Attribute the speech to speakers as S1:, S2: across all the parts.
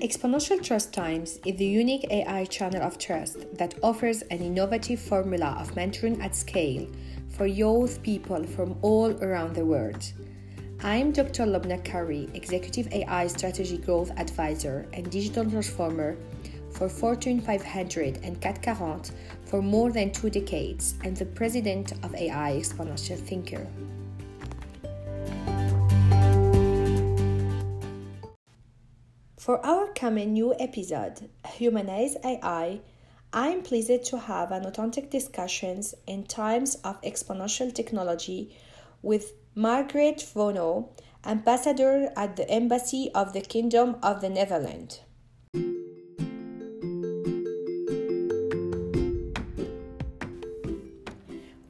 S1: Exponential Trust Times is the unique AI channel of trust that offers an innovative formula of mentoring at scale for youth people from all around the world. I'm Dr. Lobna Karoui, Executive AI Strategy Growth Advisor and Digital Transformer for Fortune 500 and CAC 40 for more than two decades and the President of AI Exponential Thinker. For our coming new episode, Humanize AI, I am pleased to have an authentic discussions in times of exponential technology with Margaret Vono, ambassador at the Embassy of the Kingdom of the Netherlands.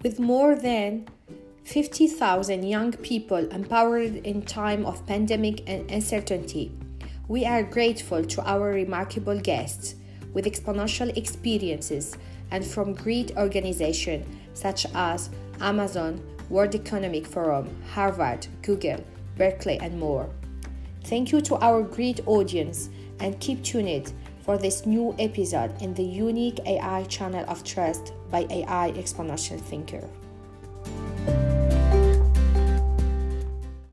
S1: With more than 50,000 young people empowered in time of pandemic and uncertainty, we are grateful to our remarkable guests with exponential experiences and from great organizations such as Amazon, World Economic Forum, Harvard, Google, Berkeley, and more. Thank you to our great audience and keep tuned for this new episode in the unique AI channel of trust by AI Exponential Thinker.